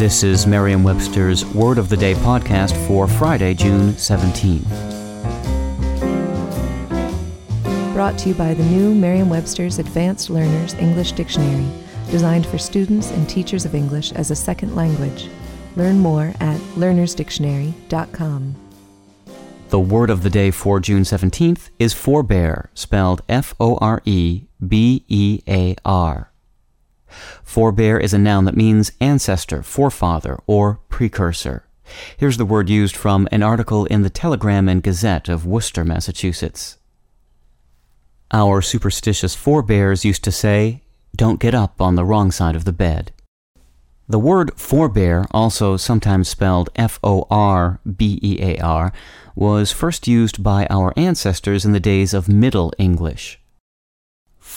This is Merriam Webster's Word of the Day podcast for Friday, June 17th. Brought to you by the new Merriam Webster's Advanced Learners English Dictionary, designed for students and teachers of English as a second language. Learn more at learnersdictionary.com. The word of the day for June 17th is forebear, spelled F O R E B E A R. Forebear is a noun that means ancestor, forefather, or precursor. Here's the word used from an article in the Telegram and Gazette of Worcester, Massachusetts. Our superstitious forebears used to say, Don't get up on the wrong side of the bed. The word forebear, also sometimes spelled F O R B E A R, was first used by our ancestors in the days of Middle English.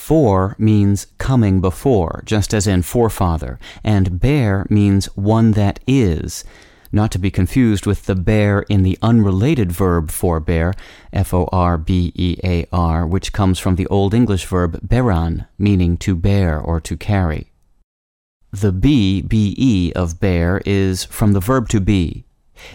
For means coming before, just as in forefather, and bear means one that is, not to be confused with the bear in the unrelated verb forbear, F O R B E A R, which comes from the Old English verb beran, meaning to bear or to carry. The B, be of bear is from the verb to be.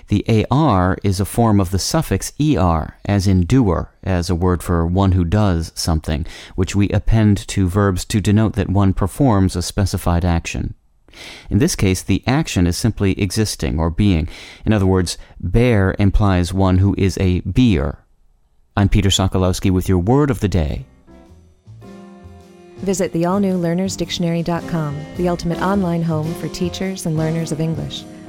The AR is a form of the suffix ER, as in doer, as a word for one who does something, which we append to verbs to denote that one performs a specified action. In this case, the action is simply existing or being. In other words, bear implies one who is a beer. I'm Peter Sokolowski with your word of the day. Visit the all new learnersdictionary.com, the ultimate online home for teachers and learners of English.